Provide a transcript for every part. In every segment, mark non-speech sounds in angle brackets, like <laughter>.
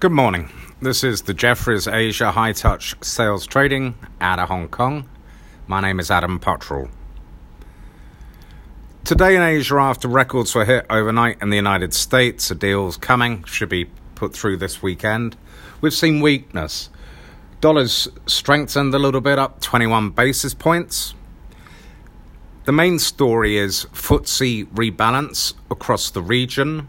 Good morning. This is the Jefferies Asia High Touch Sales Trading out of Hong Kong. My name is Adam Pottrell. Today in Asia, after records were hit overnight in the United States, a deal's coming, should be put through this weekend. We've seen weakness. Dollars strengthened a little bit, up 21 basis points. The main story is FTSE rebalance across the region.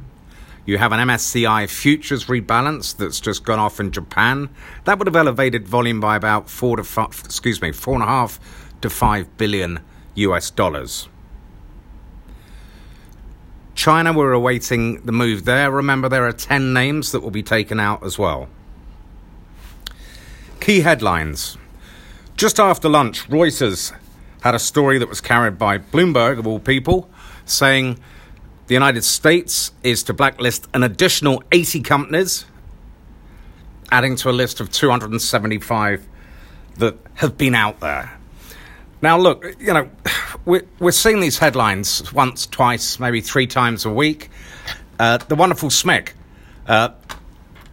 You have an MSCI futures rebalance that's just gone off in Japan. That would have elevated volume by about four to five, excuse me, four and a half to five billion US dollars. China, we're awaiting the move there. Remember, there are 10 names that will be taken out as well. Key headlines. Just after lunch, Reuters had a story that was carried by Bloomberg, of all people, saying the United States is to blacklist an additional 80 companies, adding to a list of 275 that have been out there. Now, look, you know, <sighs> we're, we're seeing these headlines once, twice, maybe three times a week. Uh, the wonderful SMIC, uh,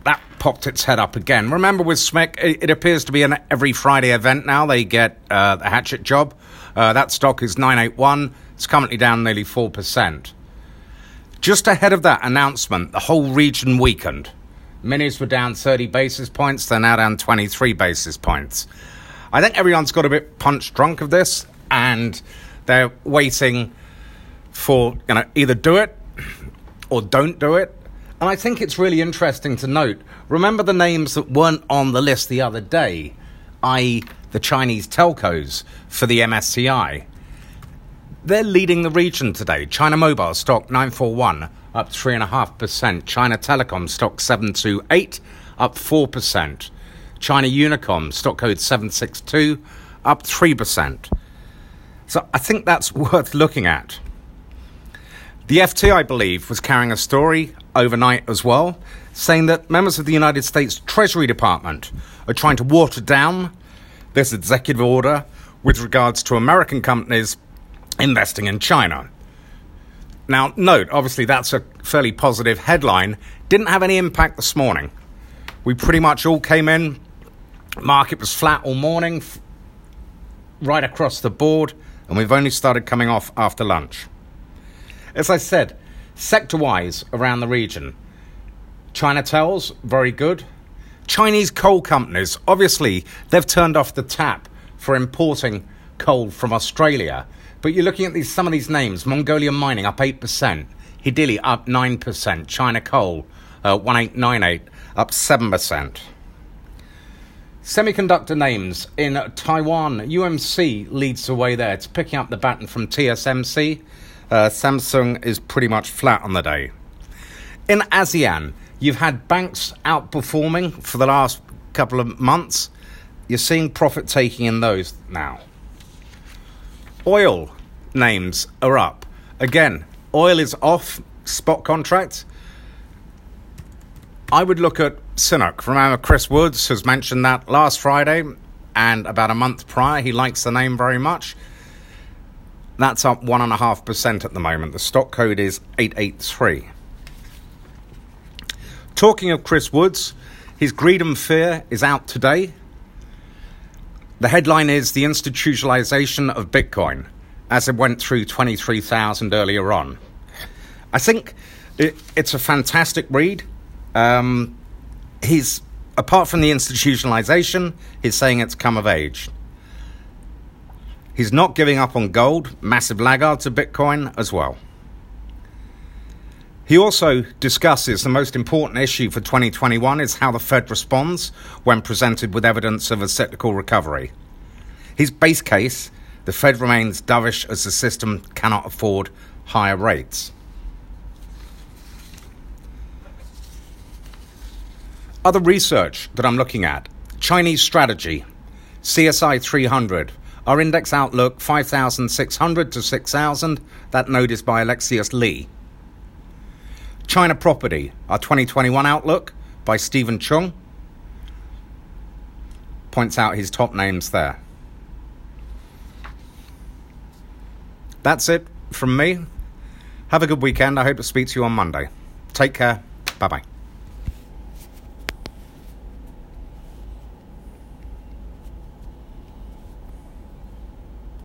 that popped its head up again. Remember, with SMIC, it, it appears to be an every Friday event now. They get uh, the hatchet job. Uh, that stock is 981. It's currently down nearly 4%. Just ahead of that announcement, the whole region weakened. Minis were down 30 basis points, they're now down 23 basis points. I think everyone's got a bit punch drunk of this, and they're waiting for you know either do it or don't do it. And I think it's really interesting to note. Remember the names that weren't on the list the other day, i.e., the Chinese telcos for the MSCI. They're leading the region today. China Mobile stock 941 up 3.5%. China Telecom stock 728 up 4%. China Unicom stock code 762 up 3%. So I think that's <laughs> worth looking at. The FT, I believe, was carrying a story overnight as well, saying that members of the United States Treasury Department are trying to water down this executive order with regards to American companies investing in China. Now, note, obviously, that's a fairly positive headline. Didn't have any impact this morning. We pretty much all came in. Market was flat all morning, right across the board, and we've only started coming off after lunch. As I said, sector wise around the region, China tells, very good. Chinese coal companies, obviously, they've turned off the tap for importing coal from Australia but you're looking at these some of these names: Mongolian Mining up eight percent, Hidili up nine percent, China Coal uh, one eight nine eight up seven percent. Semiconductor names in Taiwan, UMC leads the way there. It's picking up the baton from TSMC. Uh, Samsung is pretty much flat on the day. In ASEAN, you've had banks outperforming for the last couple of months. You're seeing profit taking in those now. Oil names are up. Again, oil is off spot contract. I would look at CNOOC. Remember, Chris Woods has mentioned that last Friday and about a month prior. He likes the name very much. That's up 1.5% at the moment. The stock code is 883. Talking of Chris Woods, his Greed and Fear is out today. The headline is The Institutionalization of Bitcoin as it went through 23,000 earlier on. I think it, it's a fantastic read. Um, he's, apart from the institutionalization, he's saying it's come of age. He's not giving up on gold, massive laggard to Bitcoin as well. He also discusses the most important issue for 2021 is how the Fed responds when presented with evidence of a cyclical recovery. His base case, the Fed remains dovish as the system cannot afford higher rates. Other research that I'm looking at Chinese strategy, CSI 300, our index outlook 5,600 to 6,000. That node is by Alexius Lee. China Property, our 2021 outlook by Stephen Chung. Points out his top names there. That's it from me. Have a good weekend. I hope to speak to you on Monday. Take care. Bye bye.